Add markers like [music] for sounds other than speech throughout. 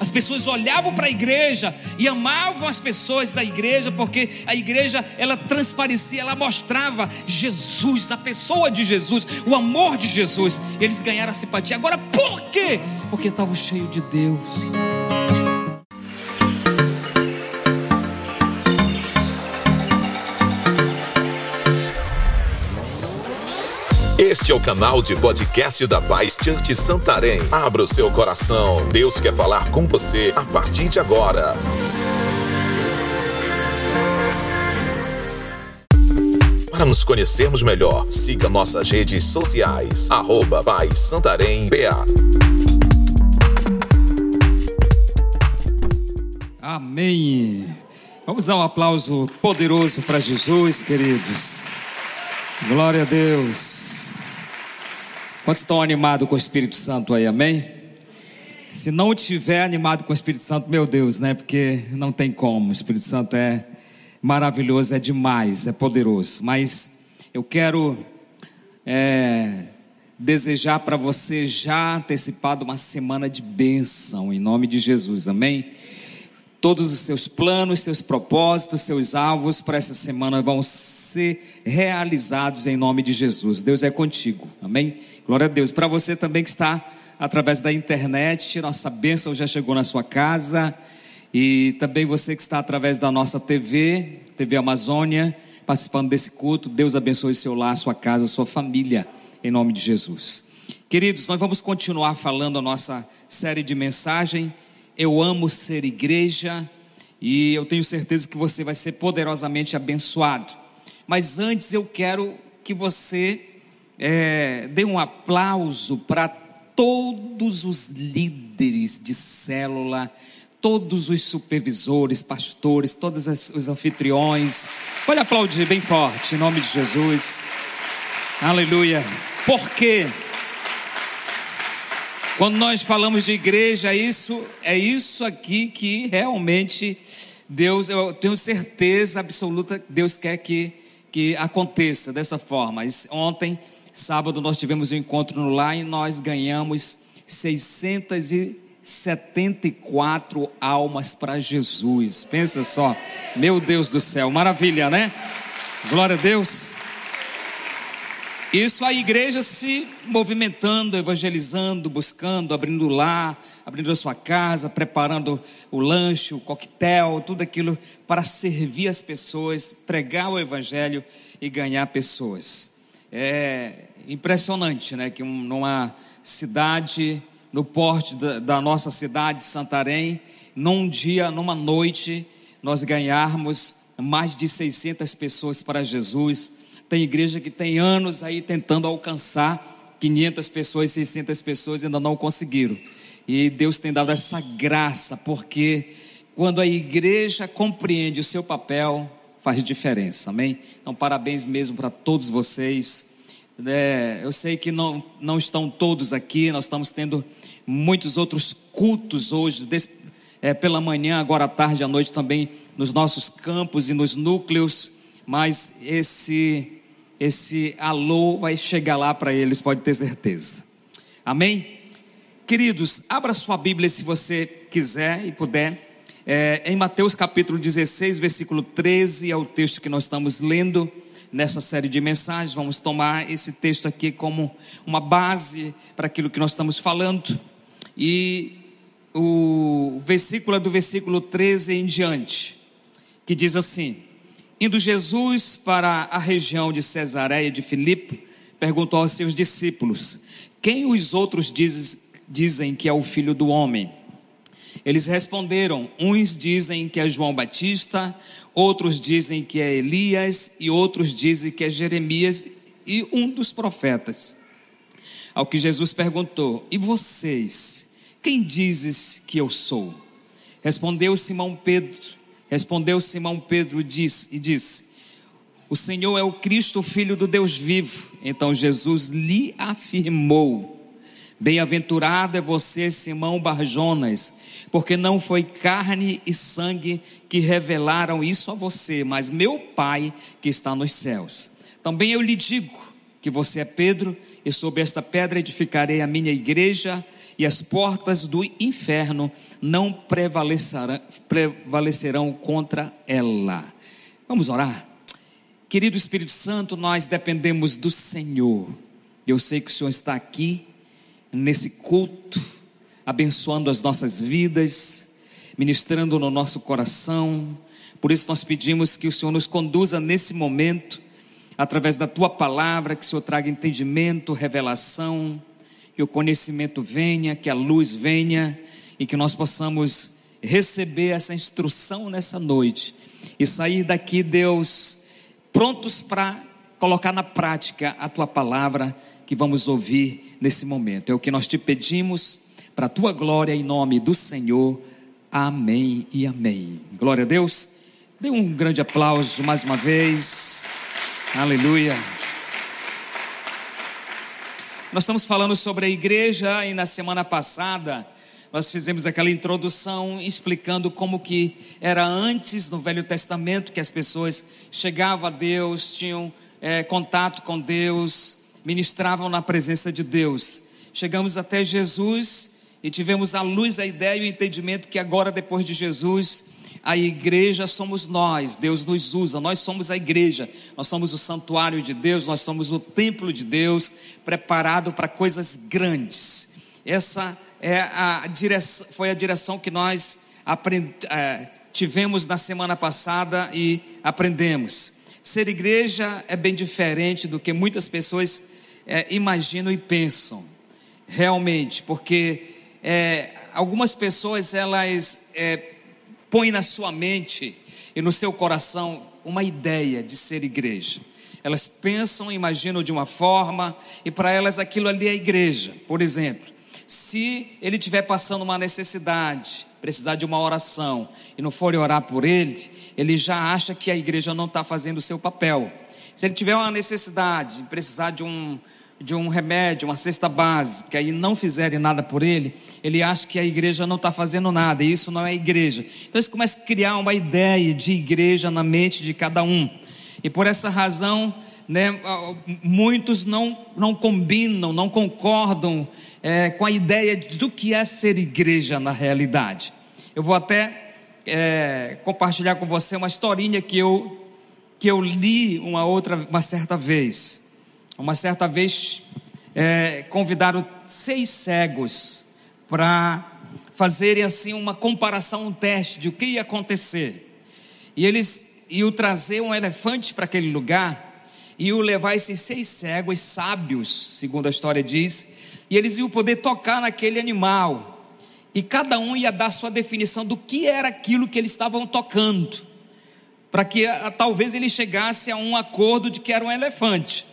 As pessoas olhavam para a igreja e amavam as pessoas da igreja, porque a igreja ela transparecia, ela mostrava Jesus, a pessoa de Jesus, o amor de Jesus. Eles ganharam a simpatia. Agora, por quê? Porque estavam cheios de Deus. Este é o canal de podcast da Paz Church Santarém. Abra o seu coração. Deus quer falar com você a partir de agora. Para nos conhecermos melhor, siga nossas redes sociais. Arroba Paz Santarém BA. Amém. Vamos dar um aplauso poderoso para Jesus, queridos. Glória a Deus. Quantos estão animados com o Espírito Santo aí, amém? Se não tiver animado com o Espírito Santo, meu Deus, né? Porque não tem como. O Espírito Santo é maravilhoso, é demais, é poderoso. Mas eu quero é, desejar para você já antecipado uma semana de bênção, em nome de Jesus, amém? Todos os seus planos, seus propósitos, seus alvos para essa semana vão ser realizados em nome de Jesus. Deus é contigo, amém? Glória a Deus. Para você também que está através da internet, nossa bênção já chegou na sua casa. E também você que está através da nossa TV, TV Amazônia, participando desse culto. Deus abençoe seu lar, sua casa, sua família, em nome de Jesus. Queridos, nós vamos continuar falando a nossa série de mensagem eu amo ser igreja e eu tenho certeza que você vai ser poderosamente abençoado. Mas antes eu quero que você é, dê um aplauso para todos os líderes de célula, todos os supervisores, pastores, todos os anfitriões. Pode aplaudir bem forte, em nome de Jesus. Aleluia. Por quê? Quando nós falamos de igreja, isso é isso aqui que realmente Deus, eu tenho certeza absoluta Deus quer que, que aconteça dessa forma. Ontem, sábado, nós tivemos um encontro no lar e nós ganhamos 674 almas para Jesus. Pensa só, meu Deus do céu, maravilha, né? Glória a Deus. Isso a igreja se movimentando, evangelizando, buscando, abrindo lá, abrindo a sua casa, preparando o lanche, o coquetel, tudo aquilo para servir as pessoas, pregar o evangelho e ganhar pessoas. É impressionante, né, que numa cidade, no porte da, da nossa cidade, Santarém, num dia, numa noite, nós ganharmos mais de 600 pessoas para Jesus tem igreja que tem anos aí tentando alcançar 500 pessoas, 600 pessoas ainda não conseguiram. E Deus tem dado essa graça, porque quando a igreja compreende o seu papel, faz diferença, amém? Então, parabéns mesmo para todos vocês. É, eu sei que não, não estão todos aqui, nós estamos tendo muitos outros cultos hoje, des, é, pela manhã, agora à tarde, à noite também, nos nossos campos e nos núcleos, mas esse esse alô vai chegar lá para eles, pode ter certeza. Amém? Queridos, abra sua Bíblia se você quiser e puder. É, em Mateus capítulo 16, versículo 13, é o texto que nós estamos lendo nessa série de mensagens. Vamos tomar esse texto aqui como uma base para aquilo que nós estamos falando. E o versículo é do versículo 13 em diante, que diz assim: Indo Jesus para a região de Cesareia de Filipe, perguntou aos seus discípulos: Quem os outros diz, dizem que é o filho do homem? Eles responderam: Uns dizem que é João Batista, outros dizem que é Elias, e outros dizem que é Jeremias e um dos profetas. Ao que Jesus perguntou: E vocês, quem dizes que eu sou? Respondeu Simão Pedro Respondeu Simão Pedro e disse: O Senhor é o Cristo, filho do Deus vivo. Então Jesus lhe afirmou: Bem-aventurado é você, Simão Barjonas, porque não foi carne e sangue que revelaram isso a você, mas meu Pai que está nos céus. Também eu lhe digo que você é Pedro, e sobre esta pedra edificarei a minha igreja, e as portas do inferno não prevalecerão, prevalecerão contra ela. Vamos orar? Querido Espírito Santo, nós dependemos do Senhor. Eu sei que o Senhor está aqui, nesse culto, abençoando as nossas vidas, ministrando no nosso coração. Por isso nós pedimos que o Senhor nos conduza nesse momento, através da tua palavra, que o Senhor traga entendimento, revelação, que o conhecimento venha, que a luz venha e que nós possamos receber essa instrução nessa noite e sair daqui, Deus, prontos para colocar na prática a tua palavra que vamos ouvir nesse momento. É o que nós te pedimos para a tua glória em nome do Senhor. Amém e amém. Glória a Deus. Dê um grande aplauso mais uma vez. Aleluia. Nós estamos falando sobre a igreja e na semana passada nós fizemos aquela introdução explicando como que era antes no Velho Testamento que as pessoas chegavam a Deus, tinham é, contato com Deus, ministravam na presença de Deus. Chegamos até Jesus e tivemos a luz, a ideia e o entendimento que agora, depois de Jesus, a igreja somos nós, Deus nos usa, nós somos a igreja, nós somos o santuário de Deus, nós somos o templo de Deus, preparado para coisas grandes. Essa é a direção, foi a direção que nós aprend, é, tivemos na semana passada e aprendemos. Ser igreja é bem diferente do que muitas pessoas é, imaginam e pensam, realmente, porque é, algumas pessoas elas é, põem na sua mente e no seu coração uma ideia de ser igreja. Elas pensam, imaginam de uma forma e para elas aquilo ali é igreja. Por exemplo, se ele estiver passando uma necessidade, precisar de uma oração e não for orar por ele, ele já acha que a igreja não está fazendo o seu papel. Se ele tiver uma necessidade, precisar de um, de um remédio, uma cesta básica, e não fizerem nada por ele, ele acha que a igreja não está fazendo nada, e isso não é igreja. Então isso começa a criar uma ideia de igreja na mente de cada um. E por essa razão, né, muitos não, não combinam, não concordam é, com a ideia do que é ser igreja na realidade. Eu vou até é, compartilhar com você uma historinha que eu que eu li uma outra, uma certa vez. Uma certa vez é, convidaram seis cegos para fazerem assim uma comparação, um teste de o que ia acontecer. E eles iam trazer um elefante para aquele lugar e o levar esses seis cegos sábios, segundo a história diz, e eles iam poder tocar naquele animal. E cada um ia dar sua definição do que era aquilo que eles estavam tocando, para que talvez ele chegasse a um acordo de que era um elefante.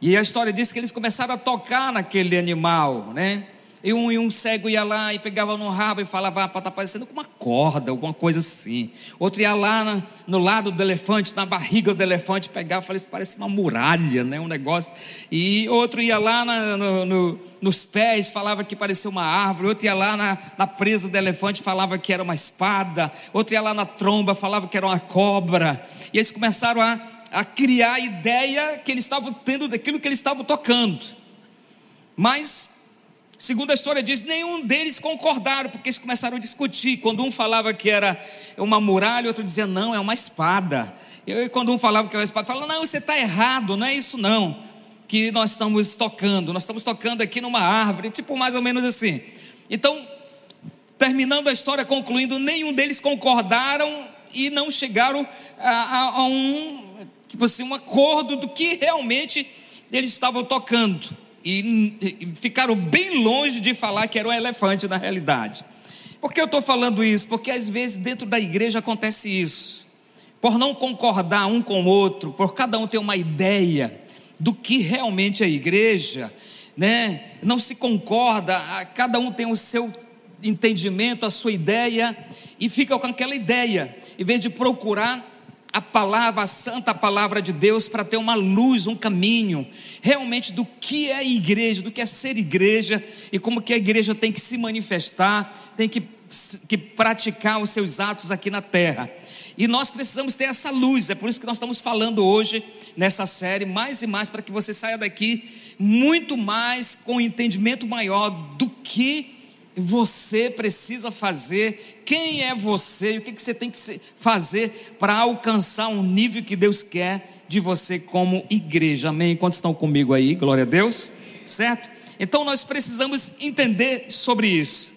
E a história diz que eles começaram a tocar naquele animal, né? E um, e um cego ia lá e pegava no rabo e falava, ah, está parecendo com uma corda, alguma coisa assim. Outro ia lá na, no lado do elefante, na barriga do elefante, pegava e falava, isso parece uma muralha, né? um negócio. E outro ia lá na, no, no, nos pés, falava que parecia uma árvore. Outro ia lá na, na presa do elefante, falava que era uma espada. Outro ia lá na tromba, falava que era uma cobra. E eles começaram a, a criar a ideia que eles estavam tendo daquilo que eles estavam tocando. Mas Segundo a história diz, nenhum deles concordaram, porque eles começaram a discutir. Quando um falava que era uma muralha, outro dizia, não, é uma espada. E quando um falava que era uma espada, falava, não, você está errado, não é isso não, que nós estamos tocando. Nós estamos tocando aqui numa árvore, tipo mais ou menos assim. Então, terminando a história, concluindo, nenhum deles concordaram e não chegaram a, a, a um, tipo assim, um acordo do que realmente eles estavam tocando e, ficaram bem longe de falar que era um elefante na realidade. Por que eu estou falando isso? Porque às vezes dentro da igreja acontece isso. Por não concordar um com o outro, por cada um ter uma ideia do que realmente é a igreja, né? Não se concorda, cada um tem o seu entendimento, a sua ideia e fica com aquela ideia, em vez de procurar a palavra, a santa palavra de Deus para ter uma luz, um caminho, realmente do que é igreja, do que é ser igreja e como que a igreja tem que se manifestar, tem que, que praticar os seus atos aqui na terra. E nós precisamos ter essa luz, é por isso que nós estamos falando hoje nessa série, mais e mais, para que você saia daqui muito mais com um entendimento maior do que você precisa fazer, quem é você e o que você tem que fazer para alcançar um nível que Deus quer de você como igreja. Amém? Quantos estão comigo aí? Glória a Deus, certo? Então nós precisamos entender sobre isso.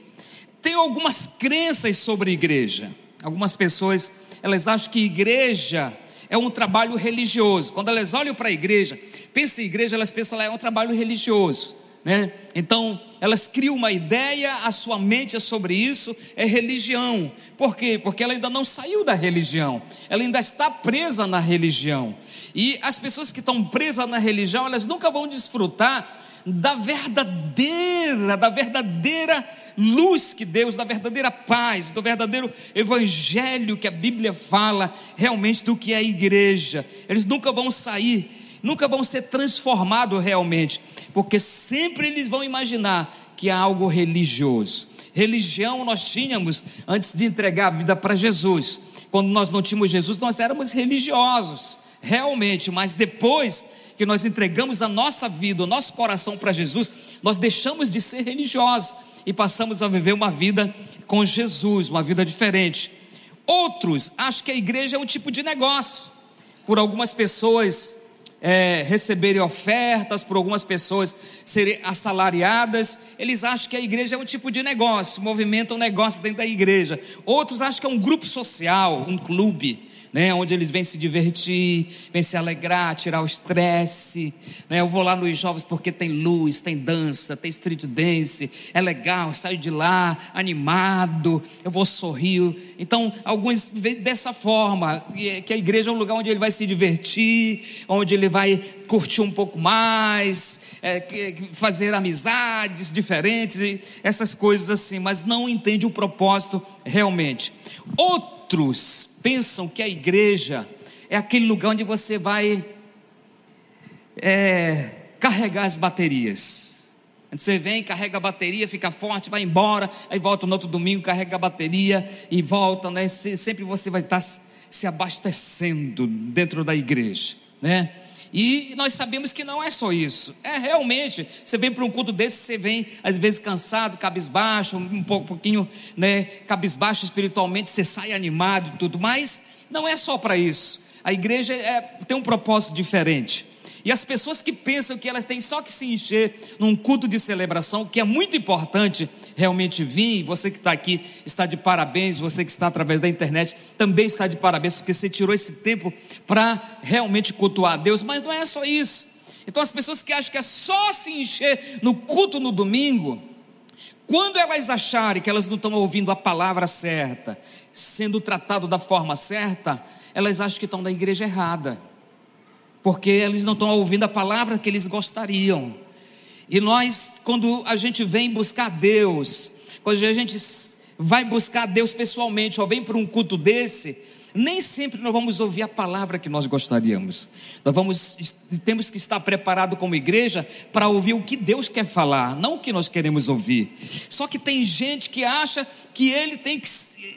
Tem algumas crenças sobre igreja. Algumas pessoas, elas acham que igreja é um trabalho religioso. Quando elas olham para a igreja, pensam em igreja, elas pensam que é um trabalho religioso. Né? Então, elas criam uma ideia, a sua mente é sobre isso, é religião. Por quê? Porque ela ainda não saiu da religião, ela ainda está presa na religião. E as pessoas que estão presas na religião, elas nunca vão desfrutar da verdadeira, da verdadeira luz que Deus, da verdadeira paz, do verdadeiro evangelho que a Bíblia fala realmente do que é a igreja. Eles nunca vão sair nunca vão ser transformados realmente, porque sempre eles vão imaginar que é algo religioso. Religião nós tínhamos antes de entregar a vida para Jesus. Quando nós não tínhamos Jesus, nós éramos religiosos, realmente, mas depois que nós entregamos a nossa vida, o nosso coração para Jesus, nós deixamos de ser religiosos e passamos a viver uma vida com Jesus, uma vida diferente. Outros acham que a igreja é um tipo de negócio. Por algumas pessoas, é, receberem ofertas, por algumas pessoas serem assalariadas, eles acham que a igreja é um tipo de negócio, movimenta um negócio dentro da igreja. Outros acham que é um grupo social, um clube né, onde eles vêm se divertir, vêm se alegrar, tirar o estresse. Né, eu vou lá nos jovens porque tem luz, tem dança, tem street dance, é legal, saio de lá animado, eu vou sorrir. Então, alguns veem dessa forma, que a igreja é um lugar onde ele vai se divertir, onde ele vai curtir um pouco mais, é, fazer amizades diferentes, essas coisas assim, mas não entende o propósito realmente. Outros pensam que a igreja é aquele lugar onde você vai é, carregar as baterias. Você vem, carrega a bateria, fica forte, vai embora, aí volta no outro domingo, carrega a bateria e volta, né? Sempre você vai estar se abastecendo dentro da igreja, né? E nós sabemos que não é só isso. É realmente, você vem para um culto desse, você vem às vezes cansado, cabisbaixo, um pouquinho, né, cabisbaixo espiritualmente, você sai animado e tudo, mas não é só para isso. A igreja é, tem um propósito diferente. E as pessoas que pensam que elas têm só que se encher num culto de celebração, que é muito importante realmente vir, você que está aqui está de parabéns, você que está através da internet também está de parabéns, porque você tirou esse tempo para realmente cultuar a Deus, mas não é só isso. Então as pessoas que acham que é só se encher no culto no domingo, quando elas acharem que elas não estão ouvindo a palavra certa, sendo tratado da forma certa, elas acham que estão na igreja errada porque eles não estão ouvindo a palavra que eles gostariam. E nós, quando a gente vem buscar Deus, quando a gente vai buscar Deus pessoalmente, ou vem para um culto desse, nem sempre nós vamos ouvir a palavra que nós gostaríamos. Nós vamos, temos que estar preparado como igreja para ouvir o que Deus quer falar, não o que nós queremos ouvir. Só que tem gente que acha que ele tem que,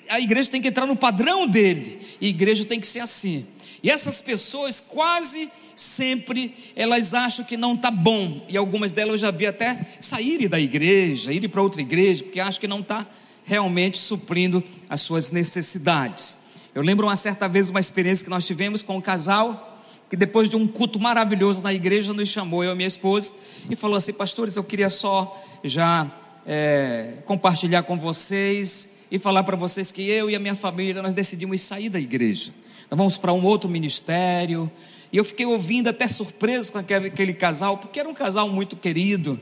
a igreja tem que entrar no padrão dele, e a igreja tem que ser assim. E essas pessoas quase sempre elas acham que não está bom. E algumas delas eu já vi até saírem da igreja, irem para outra igreja, porque acham que não está realmente suprindo as suas necessidades. Eu lembro uma certa vez uma experiência que nós tivemos com um casal que depois de um culto maravilhoso na igreja nos chamou, eu e minha esposa, e falou assim: Pastores, eu queria só já é, compartilhar com vocês e falar para vocês que eu e a minha família nós decidimos sair da igreja. Nós vamos para um outro ministério. E eu fiquei ouvindo até surpreso com aquele, aquele casal, porque era um casal muito querido.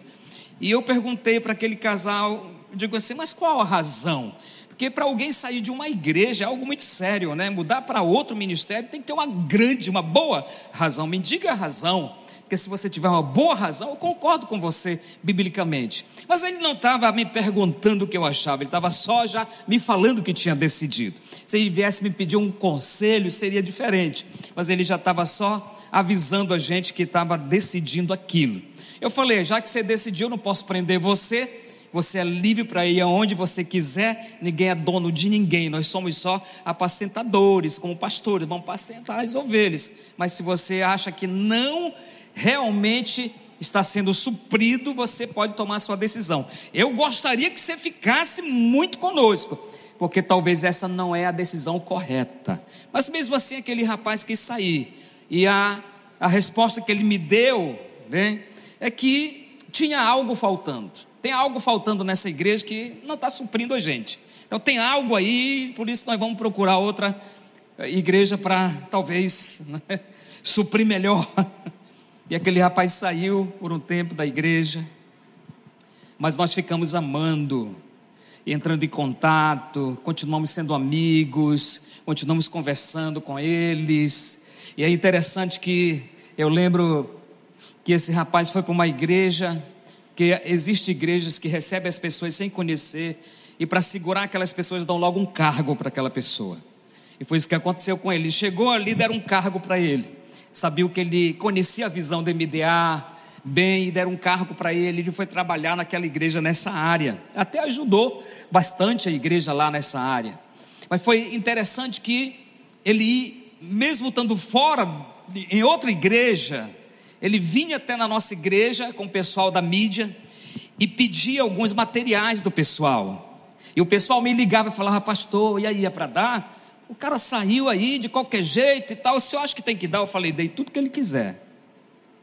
E eu perguntei para aquele casal, digo assim, mas qual a razão? Porque para alguém sair de uma igreja é algo muito sério, né? Mudar para outro ministério tem que ter uma grande, uma boa razão. Me diga a razão. Porque se você tiver uma boa razão, eu concordo com você biblicamente. Mas ele não estava me perguntando o que eu achava, ele estava só já me falando o que tinha decidido. Se viesse me pedir um conselho, seria diferente. Mas ele já estava só avisando a gente que estava decidindo aquilo. Eu falei, já que você decidiu, não posso prender você, você é livre para ir aonde você quiser, ninguém é dono de ninguém, nós somos só apacentadores, como pastores, vamos apacentar as ovelhas. Mas se você acha que não realmente está sendo suprido, você pode tomar sua decisão. Eu gostaria que você ficasse muito conosco, porque talvez essa não é a decisão correta. Mas mesmo assim, aquele rapaz quis sair, e a, a resposta que ele me deu né, é que tinha algo faltando. Tem algo faltando nessa igreja que não está suprindo a gente. Então tem algo aí, por isso nós vamos procurar outra eh, igreja para talvez [laughs] né, suprir melhor. [laughs] E aquele rapaz saiu por um tempo da igreja, mas nós ficamos amando, entrando em contato, continuamos sendo amigos, continuamos conversando com eles. E é interessante que eu lembro que esse rapaz foi para uma igreja que existem igrejas que recebem as pessoas sem conhecer e para segurar aquelas pessoas dão logo um cargo para aquela pessoa. E foi isso que aconteceu com ele. Chegou ali, deram um cargo para ele. Sabia que ele conhecia a visão do MDA bem e deram um cargo para ele. Ele foi trabalhar naquela igreja nessa área. Até ajudou bastante a igreja lá nessa área. Mas foi interessante que ele, mesmo estando fora em outra igreja, ele vinha até na nossa igreja com o pessoal da mídia e pedia alguns materiais do pessoal. E o pessoal me ligava e falava, pastor, e aí, é para dar? O cara saiu aí de qualquer jeito e tal. Se eu acho que tem que dar, eu falei, dei tudo que ele quiser.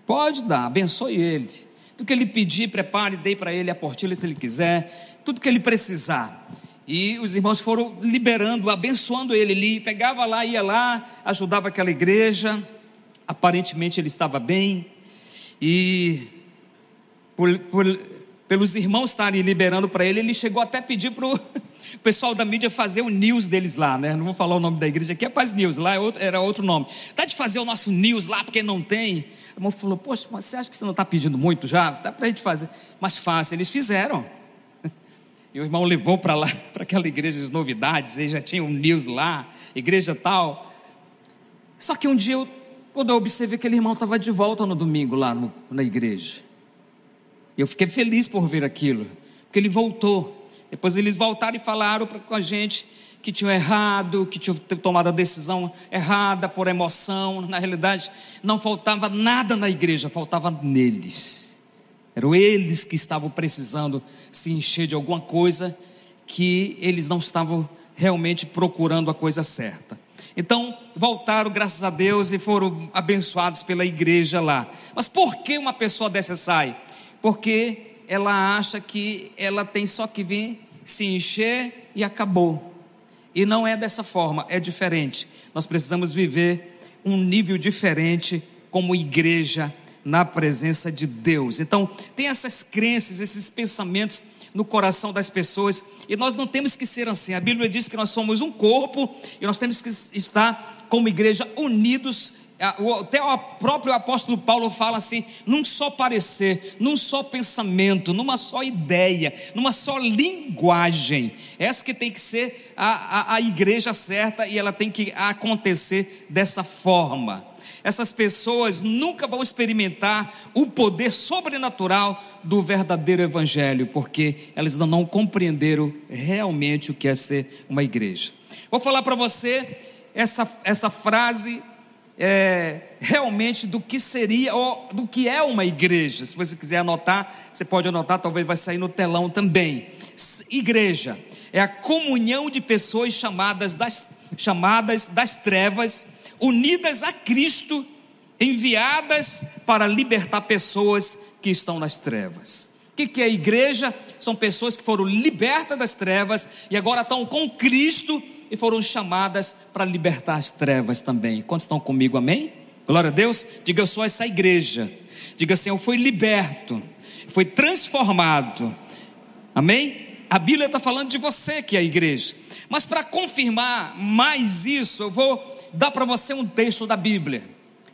Pode dar, abençoe ele. Tudo que ele pedir, prepare, dei para ele a portilha se ele quiser. Tudo que ele precisar. E os irmãos foram liberando, abençoando ele. Ele pegava lá, ia lá, ajudava aquela igreja aparentemente ele estava bem, e por, por, pelos irmãos estarem liberando para ele, ele chegou até a pedir para o pessoal da mídia fazer o news deles lá, né? Não vou falar o nome da igreja aqui, é Paz News, lá é era outro nome. Dá de fazer o nosso news lá, porque não tem. O irmão falou, poxa, você acha que você não está pedindo muito já? Dá para a gente fazer. Mas fácil, eles fizeram. [laughs] E o irmão levou para lá, [laughs] para aquela igreja de novidades, ele já tinha um news lá, igreja tal. Só que um dia eu quando eu observei que aquele irmão estava de volta no domingo lá no, na igreja. Eu fiquei feliz por ver aquilo, porque ele voltou. Depois eles voltaram e falaram com a gente que tinham errado, que tinham tomado a decisão errada por emoção. Na realidade, não faltava nada na igreja, faltava neles. Eram eles que estavam precisando se encher de alguma coisa que eles não estavam realmente procurando a coisa certa. Então, voltaram, graças a Deus, e foram abençoados pela igreja lá. Mas por que uma pessoa dessa sai? Porque ela acha que ela tem só que vir se encher e acabou. E não é dessa forma, é diferente. Nós precisamos viver um nível diferente como igreja na presença de Deus. Então, tem essas crenças, esses pensamentos no coração das pessoas. E nós não temos que ser assim. A Bíblia diz que nós somos um corpo e nós temos que estar como igreja unidos. Até o próprio apóstolo Paulo fala assim: num só parecer, num só pensamento, numa só ideia, numa só linguagem. Essa que tem que ser a, a, a igreja certa e ela tem que acontecer dessa forma essas pessoas nunca vão experimentar o poder sobrenatural do verdadeiro Evangelho, porque elas ainda não compreenderam realmente o que é ser uma igreja. Vou falar para você essa, essa frase é, realmente do que seria, ou do que é uma igreja. Se você quiser anotar, você pode anotar, talvez vai sair no telão também. Igreja é a comunhão de pessoas chamadas das, chamadas das trevas unidas a Cristo, enviadas para libertar pessoas que estão nas trevas. O que é a igreja? São pessoas que foram libertas das trevas e agora estão com Cristo e foram chamadas para libertar as trevas também. Quantos estão comigo, amém? Glória a Deus. Diga, eu sou essa igreja. Diga assim, eu fui liberto, foi transformado. Amém? A Bíblia está falando de você que é a igreja. Mas para confirmar mais isso, eu vou dar para você um texto da Bíblia.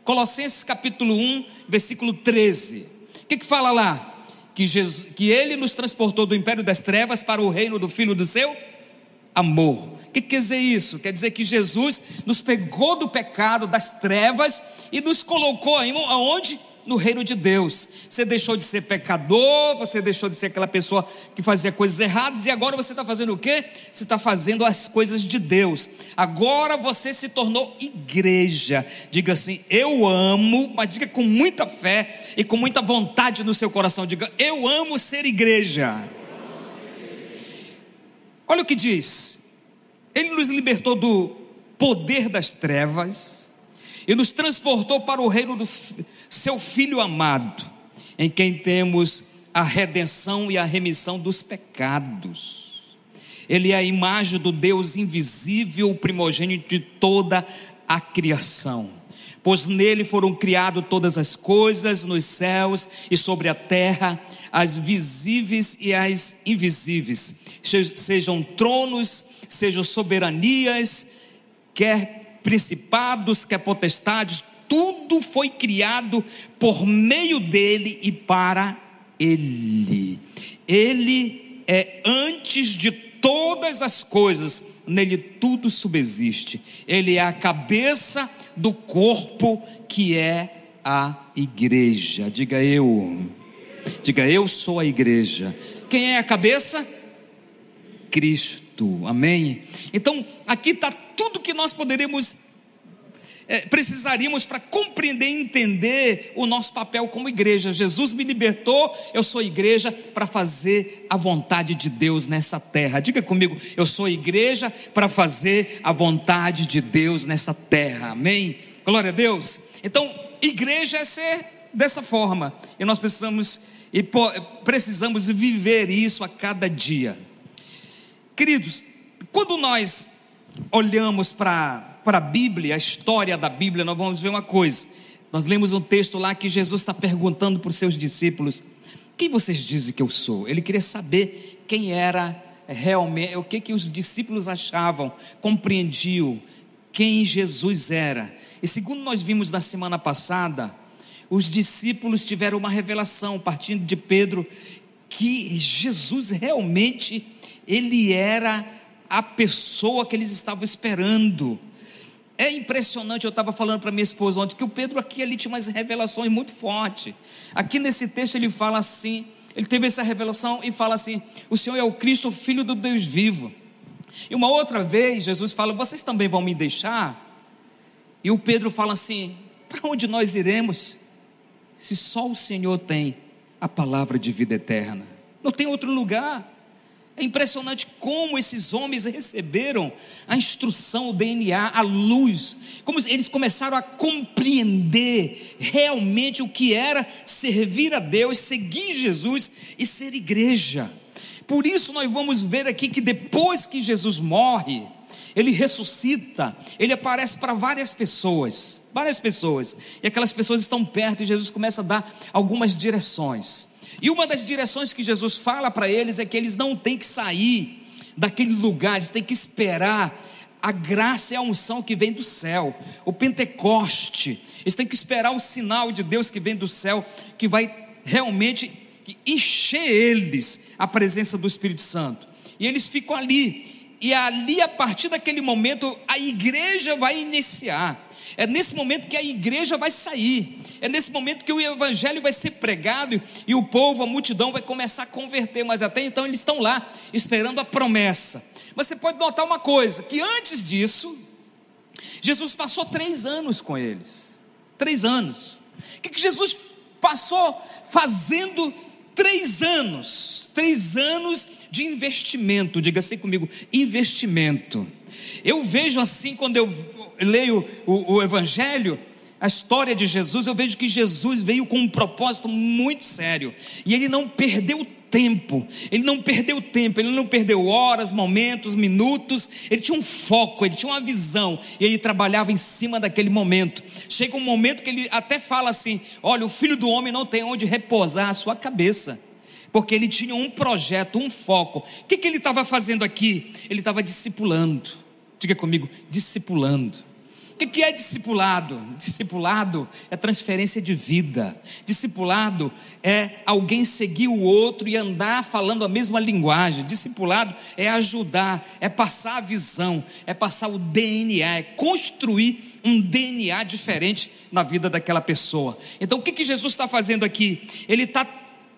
Colossenses capítulo 1, versículo 13. O que, que fala lá? Que, Jesus, que ele nos transportou do império das trevas para o reino do Filho do seu amor. Que quer dizer isso? Quer dizer que Jesus nos pegou do pecado, das trevas e nos colocou aonde? no reino de Deus. Você deixou de ser pecador, você deixou de ser aquela pessoa que fazia coisas erradas, e agora você está fazendo o quê? Você está fazendo as coisas de Deus. Agora você se tornou igreja. Diga assim: Eu amo, mas diga com muita fé e com muita vontade no seu coração. Diga: Eu amo ser igreja. Olha o que diz. Ele nos libertou do poder das trevas e nos transportou para o reino do seu Filho amado, em quem temos a redenção e a remissão dos pecados. Ele é a imagem do Deus invisível, primogênito de toda a criação. Pois nele foram criadas todas as coisas nos céus e sobre a terra, as visíveis e as invisíveis, sejam tronos, sejam soberanias, quer principados, quer potestades, tudo foi criado por meio dele e para ele. Ele é antes de todas as coisas, nele tudo subsiste. Ele é a cabeça do corpo que é a igreja. Diga eu. Diga eu sou a igreja. Quem é a cabeça? Cristo. Amém? Então, aqui está tudo que nós poderemos é, precisaríamos para compreender e entender o nosso papel como igreja. Jesus me libertou, eu sou igreja para fazer a vontade de Deus nessa terra. Diga comigo, eu sou igreja para fazer a vontade de Deus nessa terra. Amém? Glória a Deus. Então, igreja é ser dessa forma, e nós precisamos e precisamos viver isso a cada dia. Queridos, quando nós olhamos para a Bíblia, a história da Bíblia, nós vamos ver uma coisa. Nós lemos um texto lá que Jesus está perguntando para os seus discípulos: Quem vocês dizem que eu sou? Ele queria saber quem era realmente, o que, que os discípulos achavam, compreendiam quem Jesus era. E segundo nós vimos na semana passada, os discípulos tiveram uma revelação, partindo de Pedro, que Jesus realmente, ele era a pessoa que eles estavam esperando. É impressionante, eu estava falando para minha esposa ontem, que o Pedro aqui ali tinha umas revelações muito fortes. Aqui nesse texto ele fala assim, ele teve essa revelação e fala assim: o Senhor é o Cristo, Filho do Deus vivo. E uma outra vez Jesus fala: vocês também vão me deixar? E o Pedro fala assim: para onde nós iremos? Se só o Senhor tem a palavra de vida eterna, não tem outro lugar. É impressionante como esses homens receberam a instrução, o DNA, a luz, como eles começaram a compreender realmente o que era servir a Deus, seguir Jesus e ser igreja. Por isso nós vamos ver aqui que depois que Jesus morre, ele ressuscita, ele aparece para várias pessoas, várias pessoas, e aquelas pessoas estão perto e Jesus começa a dar algumas direções. E uma das direções que Jesus fala para eles é que eles não têm que sair daquele lugar, eles têm que esperar a graça e a unção que vem do céu, o Pentecoste. Eles têm que esperar o sinal de Deus que vem do céu, que vai realmente encher eles a presença do Espírito Santo. E eles ficam ali. E ali, a partir daquele momento, a igreja vai iniciar. É nesse momento que a igreja vai sair. É nesse momento que o evangelho vai ser pregado e o povo, a multidão vai começar a converter, mas até então eles estão lá esperando a promessa. Você pode notar uma coisa: que antes disso, Jesus passou três anos com eles. Três anos. O que, que Jesus passou fazendo três anos? Três anos de investimento. Diga assim comigo: investimento. Eu vejo assim, quando eu leio o, o Evangelho, a história de Jesus, eu vejo que Jesus veio com um propósito muito sério, e ele não perdeu tempo, ele não perdeu tempo, ele não perdeu horas, momentos, minutos, ele tinha um foco, ele tinha uma visão, e ele trabalhava em cima daquele momento. Chega um momento que ele até fala assim: Olha, o filho do homem não tem onde repousar a sua cabeça. Porque ele tinha um projeto, um foco. O que, que ele estava fazendo aqui? Ele estava discipulando. Diga comigo, discipulando O que é discipulado? Discipulado é transferência de vida. Discipulado é alguém seguir o outro e andar falando a mesma linguagem. Discipulado é ajudar, é passar a visão, é passar o DNA, é construir um DNA diferente na vida daquela pessoa. Então, o que, que Jesus está fazendo aqui? Ele está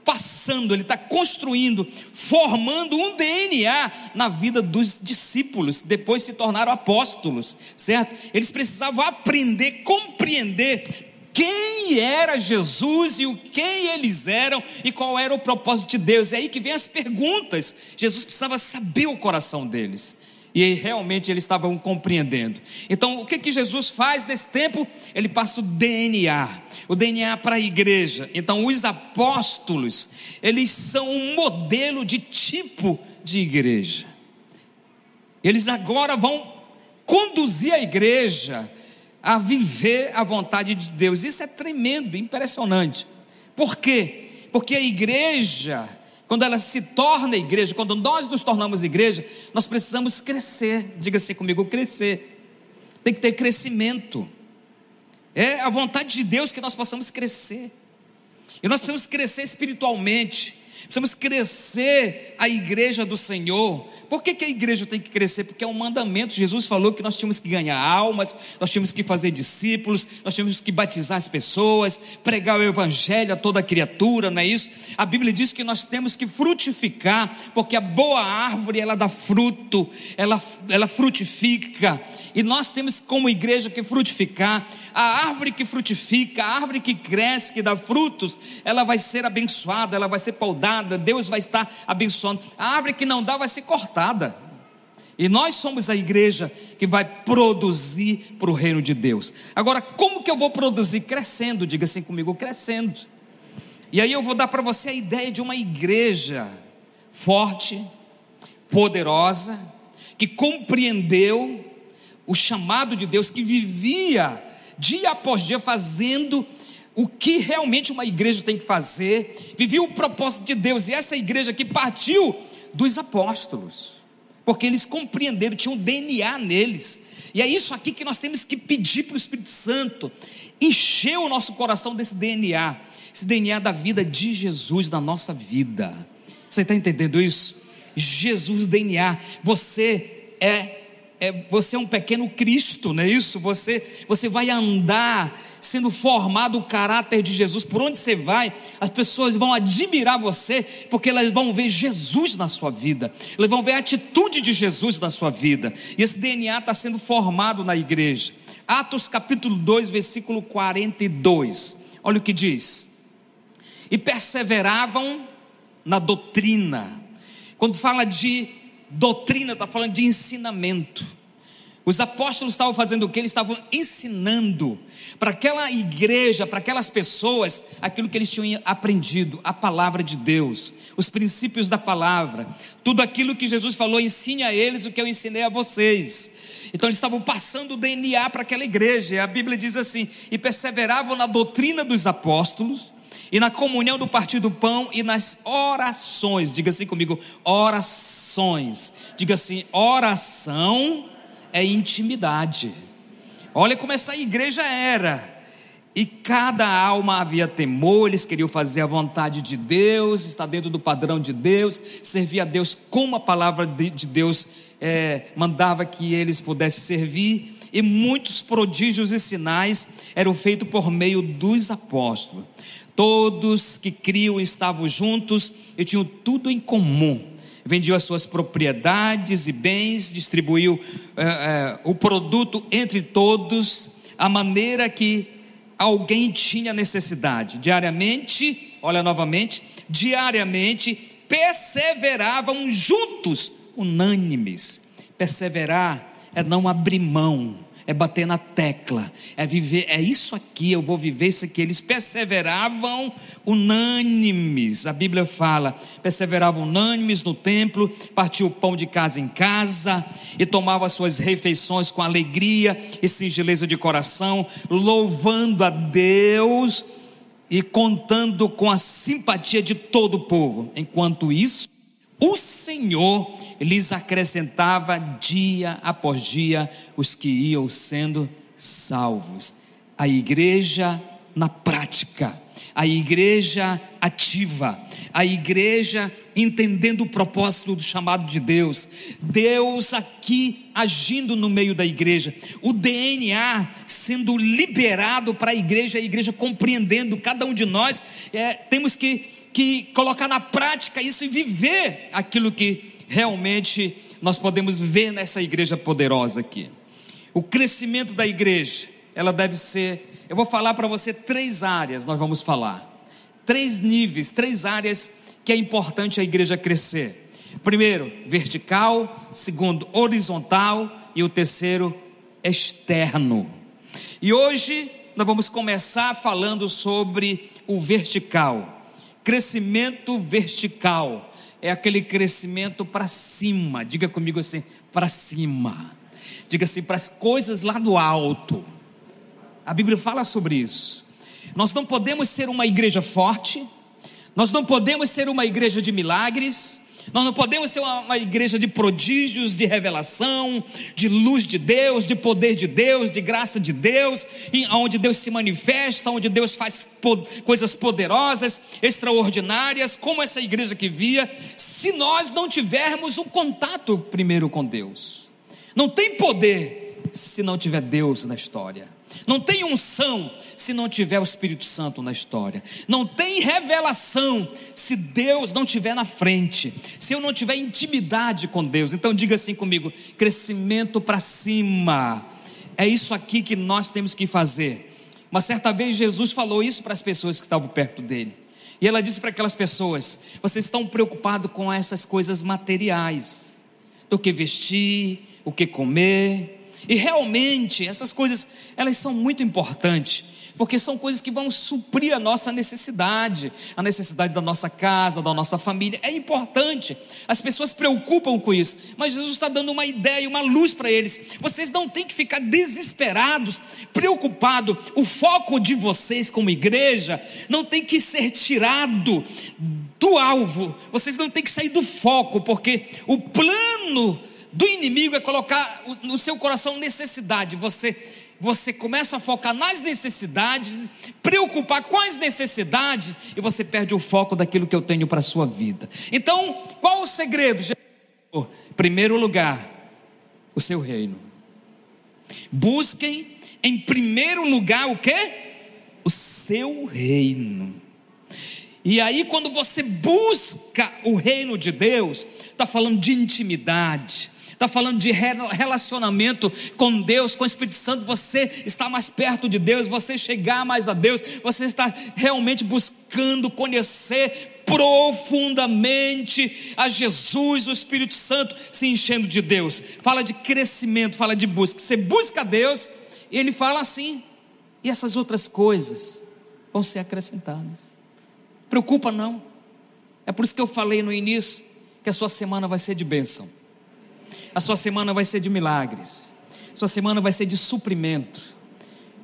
passando, ele está construindo, formando um DNA na vida dos discípulos, depois se tornaram apóstolos, certo? Eles precisavam aprender, compreender quem era Jesus e o quem eles eram e qual era o propósito de Deus. É aí que vem as perguntas. Jesus precisava saber o coração deles. E realmente eles estavam compreendendo. Então, o que, que Jesus faz nesse tempo? Ele passa o DNA, o DNA para a igreja. Então, os apóstolos, eles são um modelo de tipo de igreja. Eles agora vão conduzir a igreja a viver a vontade de Deus. Isso é tremendo, impressionante. Por quê? Porque a igreja quando ela se torna igreja, quando nós nos tornamos igreja, nós precisamos crescer. Diga assim comigo: crescer. Tem que ter crescimento. É a vontade de Deus que nós possamos crescer. E nós precisamos crescer espiritualmente. Precisamos crescer a igreja do Senhor. Por que, que, a igreja tem que crescer? Porque é um mandamento. Jesus falou que nós tínhamos que ganhar almas, nós tínhamos que fazer discípulos, nós tínhamos que batizar as pessoas, pregar o evangelho a toda criatura, não é isso? A Bíblia diz que nós temos que frutificar, porque a boa árvore ela dá fruto, ela, ela frutifica. E nós temos como igreja que frutificar. A árvore que frutifica, a árvore que cresce, que dá frutos, ela vai ser abençoada, ela vai ser podada, Deus vai estar abençoando. A árvore que não dá vai ser cortada. E nós somos a igreja que vai produzir para o reino de Deus. Agora, como que eu vou produzir? Crescendo, diga assim comigo, crescendo. E aí eu vou dar para você a ideia de uma igreja forte, poderosa, que compreendeu o chamado de Deus, que vivia dia após dia fazendo o que realmente uma igreja tem que fazer, vivia o propósito de Deus, e essa igreja que partiu dos apóstolos, porque eles compreenderam, tinham um DNA neles, e é isso aqui que nós temos que pedir para o Espírito Santo, encher o nosso coração desse DNA, esse DNA da vida de Jesus na nossa vida. Você está entendendo isso? Jesus, DNA, você é é, você é um pequeno Cristo, não é isso? Você, você vai andar sendo formado o caráter de Jesus. Por onde você vai, as pessoas vão admirar você, porque elas vão ver Jesus na sua vida, elas vão ver a atitude de Jesus na sua vida. E esse DNA está sendo formado na igreja. Atos capítulo 2, versículo 42. Olha o que diz. E perseveravam na doutrina. Quando fala de doutrina, está falando de ensinamento. Os apóstolos estavam fazendo o que? Eles estavam ensinando para aquela igreja, para aquelas pessoas, aquilo que eles tinham aprendido, a palavra de Deus, os princípios da palavra, tudo aquilo que Jesus falou, ensine a eles o que eu ensinei a vocês. Então eles estavam passando o DNA para aquela igreja, a Bíblia diz assim: e perseveravam na doutrina dos apóstolos, e na comunhão do partir do pão e nas orações. Diga assim comigo: orações. Diga assim: oração é intimidade. Olha como essa igreja era. E cada alma havia temor, eles queriam fazer a vontade de Deus, estar dentro do padrão de Deus, servir a Deus como a palavra de Deus é, mandava que eles pudessem servir. E muitos prodígios e sinais eram feitos por meio dos apóstolos. Todos que criam estavam juntos e tinham tudo em comum. Vendiam as suas propriedades e bens, distribuiu é, é, o produto entre todos, a maneira que alguém tinha necessidade. Diariamente, olha novamente, diariamente perseveravam juntos, unânimes. Perseverar é não abrir mão é bater na tecla, é viver, é isso aqui, eu vou viver isso aqui. Eles perseveravam unânimes, a Bíblia fala, perseveravam unânimes no templo, partiam o pão de casa em casa e tomavam as suas refeições com alegria e singeleza de coração, louvando a Deus e contando com a simpatia de todo o povo. Enquanto isso, o Senhor lhes acrescentava dia após dia os que iam sendo salvos. A igreja na prática, a igreja ativa, a igreja entendendo o propósito do chamado de Deus, Deus aqui agindo no meio da igreja, o DNA sendo liberado para a igreja, a igreja compreendendo, cada um de nós é, temos que, que colocar na prática isso e viver aquilo que realmente nós podemos ver nessa igreja poderosa aqui. O crescimento da igreja, ela deve ser, eu vou falar para você três áreas, nós vamos falar. Três níveis, três áreas que é importante a igreja crescer. Primeiro, vertical, segundo, horizontal e o terceiro, externo. E hoje nós vamos começar falando sobre o vertical. Crescimento vertical é aquele crescimento para cima. Diga comigo assim, para cima. Diga assim, para as coisas lá do alto. A Bíblia fala sobre isso. Nós não podemos ser uma igreja forte, nós não podemos ser uma igreja de milagres, nós não podemos ser uma, uma, igreja de prodígios, de revelação, de luz de Deus, de poder de Deus, de graça de Deus, onde Deus se manifesta, onde Deus faz coisas poderosas, extraordinárias, como essa igreja que via, se nós não tivermos um contato primeiro com Deus. Não tem poder se não tiver Deus na história. Não tem unção se não tiver o Espírito Santo na história. Não tem revelação se Deus não estiver na frente. Se eu não tiver intimidade com Deus. Então diga assim comigo: crescimento para cima. É isso aqui que nós temos que fazer. Uma certa vez Jesus falou isso para as pessoas que estavam perto dele. E ela disse para aquelas pessoas: vocês estão preocupados com essas coisas materiais, do que vestir, o que comer, e realmente essas coisas, elas são muito importantes, porque são coisas que vão suprir a nossa necessidade, a necessidade da nossa casa, da nossa família. É importante. As pessoas preocupam com isso, mas Jesus está dando uma ideia, uma luz para eles. Vocês não têm que ficar desesperados, preocupados. O foco de vocês como igreja não tem que ser tirado do alvo. Vocês não têm que sair do foco, porque o plano do inimigo é colocar no seu coração necessidade. Você você começa a focar nas necessidades, preocupar com as necessidades e você perde o foco daquilo que eu tenho para a sua vida. Então, qual o segredo? Primeiro lugar, o seu reino. Busquem em primeiro lugar o que? O seu reino. E aí, quando você busca o reino de Deus, está falando de intimidade, está falando de relacionamento com Deus, com o Espírito Santo, você está mais perto de Deus, você chegar mais a Deus, você está realmente buscando conhecer profundamente a Jesus, o Espírito Santo, se enchendo de Deus. Fala de crescimento, fala de busca. Você busca Deus, e ele fala assim, e essas outras coisas vão ser acrescentadas. Preocupa não. É por isso que eu falei no início que a sua semana vai ser de bênção. A sua semana vai ser de milagres. Sua semana vai ser de suprimento.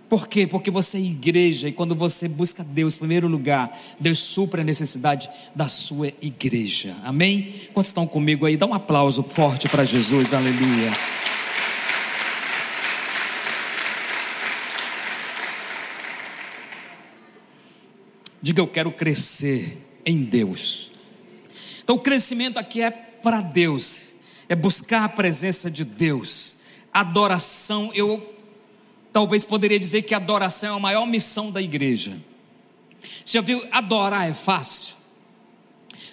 Por quê? Porque você é igreja e quando você busca Deus em primeiro lugar, Deus supra a necessidade da sua igreja. Amém? Quantos estão comigo aí? Dá um aplauso forte para Jesus. Aleluia. Diga eu quero crescer em Deus. Então o crescimento aqui é para Deus é buscar a presença de Deus. Adoração, eu talvez poderia dizer que adoração é a maior missão da igreja. Você já viu? Adorar é fácil.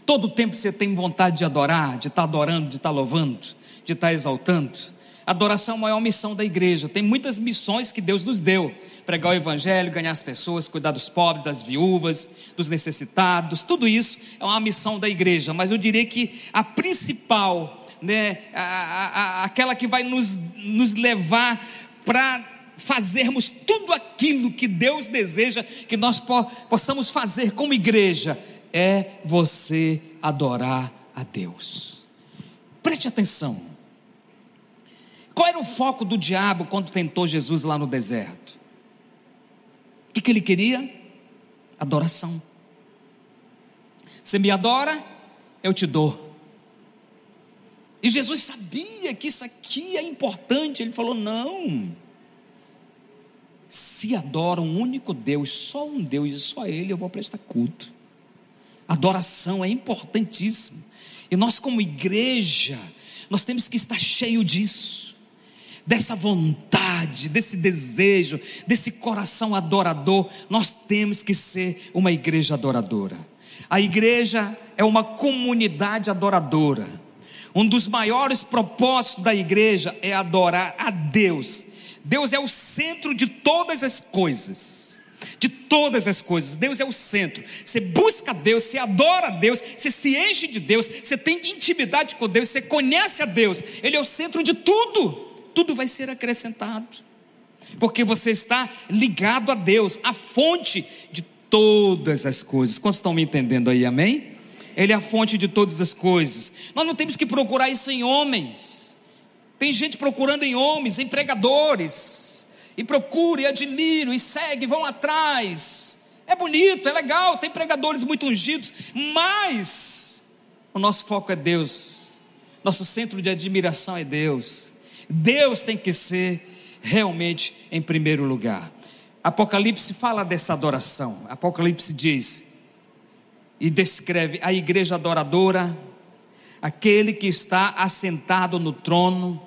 Todo tempo você tem vontade de adorar, de estar adorando, de estar louvando, de estar exaltando. Adoração é a maior missão da igreja. Tem muitas missões que Deus nos deu: pregar o evangelho, ganhar as pessoas, cuidar dos pobres, das viúvas, dos necessitados. Tudo isso é uma missão da igreja. Mas eu diria que a principal né, a, a, aquela que vai nos, nos levar para fazermos tudo aquilo que Deus deseja que nós po possamos fazer como igreja, é você adorar a Deus. Preste atenção. Qual era o foco do diabo quando tentou Jesus lá no deserto? O que, que ele queria? Adoração. Você me adora, eu te dou. E Jesus sabia que isso aqui é importante. Ele falou: não. se adora um único Deus, só um Deus e só Ele eu vou prestar culto. Adoração é importantíssimo. E nós, como igreja, nós temos que estar cheio disso, dessa vontade, desse desejo, desse coração adorador. Nós temos que ser uma igreja adoradora. A igreja é uma comunidade adoradora. Um dos maiores propósitos da igreja é adorar a Deus. Deus é o centro de todas as coisas. De todas as coisas, Deus é o centro. Você busca Deus, você adora Deus, você se enche de Deus, você tem intimidade com Deus, você conhece a Deus, Ele é o centro de tudo. Tudo vai ser acrescentado, porque você está ligado a Deus, a fonte de todas as coisas. Quantos estão me entendendo aí, amém? Ele é a fonte de todas as coisas. Nós não temos que procurar isso em homens. Tem gente procurando em homens, em pregadores. E procura, e admira, e segue, vão atrás. É bonito, é legal, tem pregadores muito ungidos, mas o nosso foco é Deus. Nosso centro de admiração é Deus. Deus tem que ser realmente em primeiro lugar. Apocalipse fala dessa adoração. Apocalipse diz e descreve a igreja adoradora, aquele que está assentado no trono,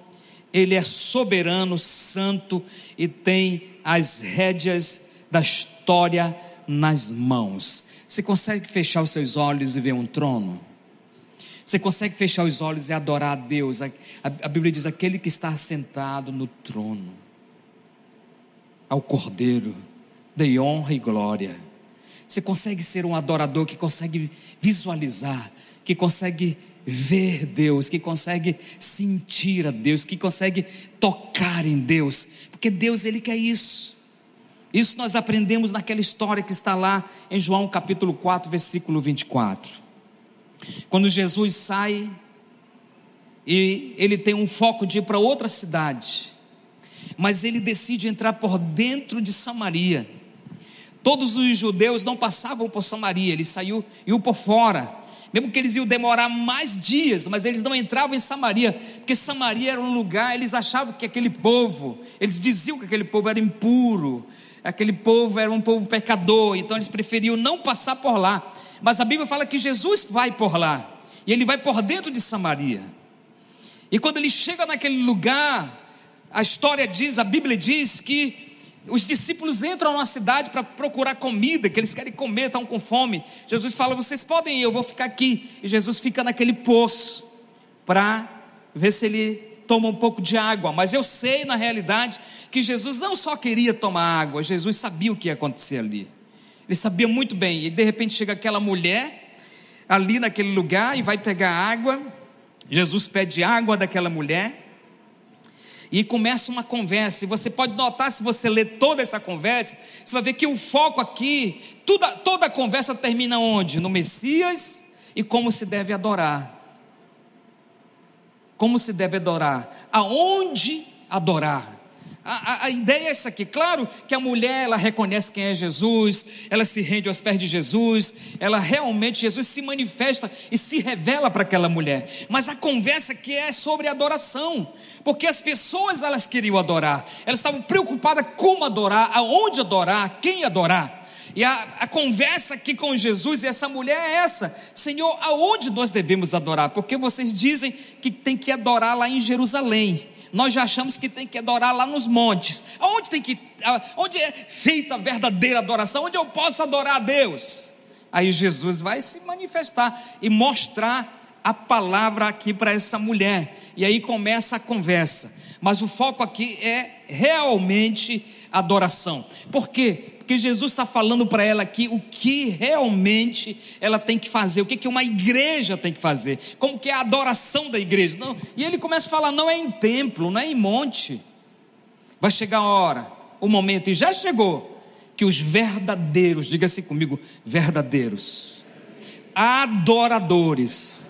ele é soberano, santo e tem as rédeas da história nas mãos. Você consegue fechar os seus olhos e ver um trono? Você consegue fechar os olhos e adorar a Deus? A, a, a Bíblia diz: aquele que está assentado no trono, ao Cordeiro, de honra e glória. Você consegue ser um adorador que consegue visualizar, que consegue ver Deus, que consegue sentir a Deus, que consegue tocar em Deus, porque Deus ele quer isso. Isso nós aprendemos naquela história que está lá em João capítulo 4, versículo 24. Quando Jesus sai e ele tem um foco de ir para outra cidade, mas ele decide entrar por dentro de Samaria. Todos os judeus não passavam por Samaria, ele saiu iam por fora mesmo que eles iam demorar mais dias, mas eles não entravam em Samaria, porque Samaria era um lugar, eles achavam que aquele povo, eles diziam que aquele povo era impuro, aquele povo era um povo pecador, então eles preferiam não passar por lá. Mas a Bíblia fala que Jesus vai por lá, e ele vai por dentro de Samaria. E quando ele chega naquele lugar, a história diz, a Bíblia diz que os discípulos entram numa cidade para procurar comida, que eles querem comer, estão com fome. Jesus fala: Vocês podem ir, eu vou ficar aqui. E Jesus fica naquele poço para ver se ele toma um pouco de água. Mas eu sei, na realidade, que Jesus não só queria tomar água, Jesus sabia o que ia acontecer ali. Ele sabia muito bem. E de repente chega aquela mulher ali naquele lugar e vai pegar água. Jesus pede água daquela mulher e começa uma conversa. E você pode notar, se você ler toda essa conversa, você vai ver que o foco aqui, toda, toda a conversa termina onde? No Messias e como se deve adorar. Como se deve adorar? Aonde adorar? A, a, a, ideia é essa aqui. Claro que a mulher ela reconhece quem é Jesus, ela se rende aos pés de Jesus, ela realmente, Jesus se manifesta e se revela para aquela mulher. Mas a conversa aqui é sobre adoração, porque as pessoas elas queriam adorar, elas estavam preocupadas como adorar, aonde adorar, quem adorar. E a, a conversa aqui com Jesus e essa mulher é essa: Senhor, aonde nós devemos adorar? Porque vocês dizem que tem que adorar lá em Jerusalém nós já achamos que tem que adorar lá nos montes. Onde tem que, onde é feita a verdadeira adoração? Onde eu posso adorar a Deus? Aí Jesus vai se manifestar e mostrar a palavra aqui para essa mulher. E aí começa a conversa. Mas o foco aqui é realmente adoração. Por quê? Porque Jesus está falando para ela aqui o que realmente ela tem que fazer, o que, que uma igreja tem que fazer, como que é a adoração da igreja. Não, e ele começa a falar: não é em templo, não é em monte. Vai chegar a hora, o momento, e já chegou, que os verdadeiros, diga assim comigo, verdadeiros, adoradores,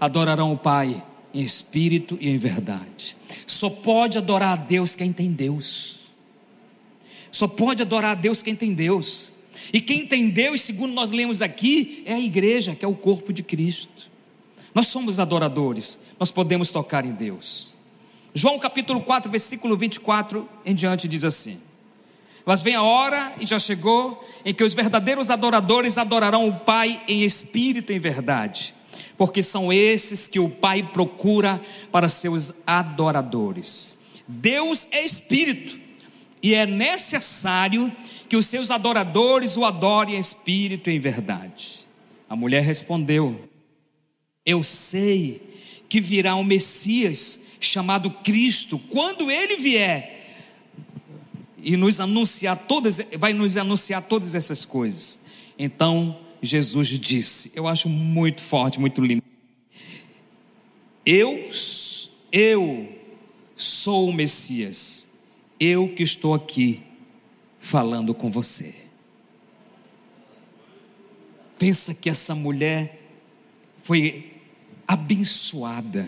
adorarão o Pai em espírito e em verdade. Só pode adorar a Deus quem tem Deus. Só pode adorar a Deus quem tem Deus. E quem tem Deus, segundo nós lemos aqui, é a igreja, que é o corpo de Cristo. Nós somos adoradores, nós podemos tocar em Deus. João capítulo 4, versículo 24 em diante diz assim: Mas vem a hora, e já chegou, em que os verdadeiros adoradores adorarão o Pai em espírito e em verdade, porque são esses que o Pai procura para seus adoradores. Deus é espírito, e é necessário que os seus adoradores o adorem em espírito e em verdade. A mulher respondeu: Eu sei que virá um Messias chamado Cristo, quando ele vier e nos anunciar todas, vai nos anunciar todas essas coisas. Então Jesus disse, eu acho muito forte, muito lindo. Eu, eu sou o Messias, eu que estou aqui falando com você. Pensa que essa mulher foi abençoada.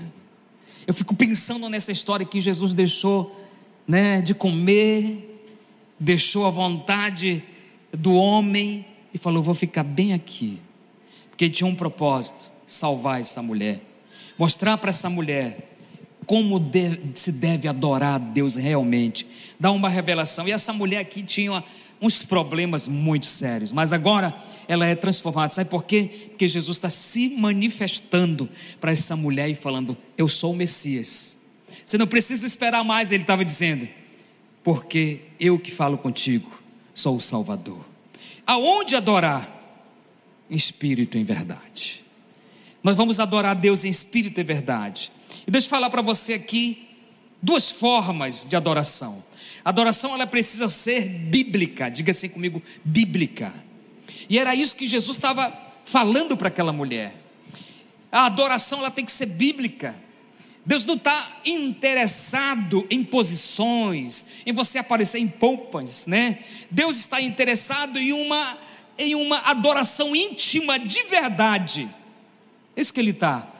Eu fico pensando nessa história que Jesus deixou, né, de comer deixou a vontade do homem e falou: Vou ficar bem aqui, porque tinha um propósito: salvar essa mulher, mostrar para essa mulher como se deve adorar a Deus realmente, dar uma revelação. E essa mulher aqui tinha uns problemas muito sérios, mas agora ela é transformada. Sabe por quê? Porque Jesus está se manifestando para essa mulher e falando: Eu sou o Messias. Você não precisa esperar mais, ele estava dizendo porque eu que falo contigo sou o Salvador. Aonde adorar? Em espírito e em verdade. Nós vamos adorar a Deus em espírito e verdade. E deixa eu falar para você aqui duas formas de adoração. Adoração ela precisa ser bíblica, diga assim comigo, bíblica. E era isso que Jesus estava falando para aquela mulher. A adoração ela tem que ser bíblica. Deus não está interessado em posições, em você aparecer em poupas, né? Deus está interessado em uma, em uma adoração íntima de verdade. É isso que Ele está.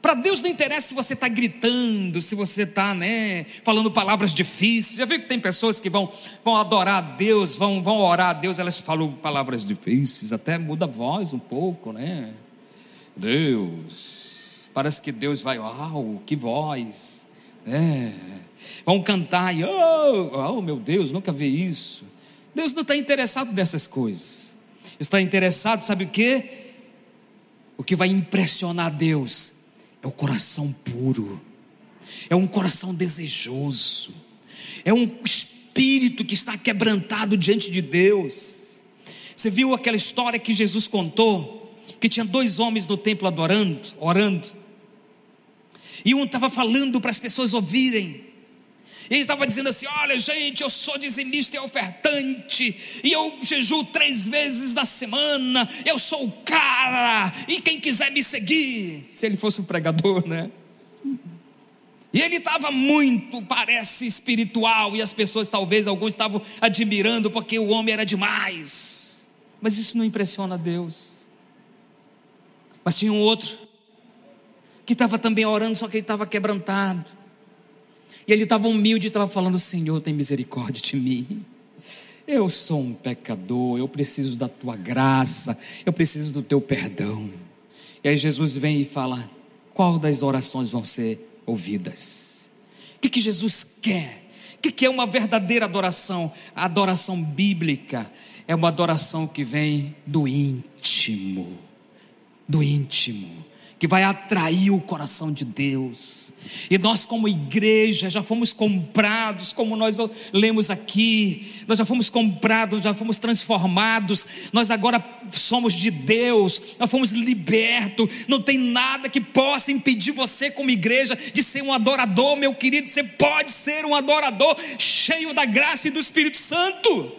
Para Deus não interessa se você está gritando, se você está né, falando palavras difíceis. Já viu que tem pessoas que vão, vão adorar a Deus, vão, vão orar a Deus, elas falam palavras difíceis, até muda a voz um pouco, né? Deus, Parece que Deus vai, uau, que voz. É. Vão cantar e, oh, oh meu Deus, nunca vi isso. Deus não está interessado nessas coisas. Está interessado, sabe o que? O que vai impressionar Deus é o coração puro, é um coração desejoso, é um espírito que está quebrantado diante de Deus. Você viu aquela história que Jesus contou? Que tinha dois homens no templo adorando, orando. E um estava falando para as pessoas ouvirem. Ele estava dizendo assim: Olha, gente, eu sou dizimista e ofertante, e eu jejuo três vezes na semana, eu sou o cara, e quem quiser me seguir, se ele fosse um pregador, né? E ele estava muito, parece, espiritual, e as pessoas, talvez alguns estavam admirando, porque o homem era demais. Mas isso não impressiona Deus. Mas tinha um outro que estava também orando, só que ele estava quebrantado. E ele estava humilde e estava falando: Senhor, tem misericórdia de mim. Eu sou um pecador, eu preciso da tua graça, eu preciso do teu perdão. E aí Jesus vem e fala: qual das orações vão ser ouvidas? O que, que Jesus quer? O que, que é uma verdadeira adoração? A adoração bíblica é uma adoração que vem do íntimo, do íntimo que vai atrair o coração de Deus. E nós, como igreja, já fomos comprados, como nós lemos aqui, nós já fomos comprados, já fomos transformados, nós agora somos de Deus, nós fomos libertos, não tem nada que possa impedir você, como igreja, de ser um adorador, meu querido. Você pode ser um adorador cheio da graça e do Espírito Santo,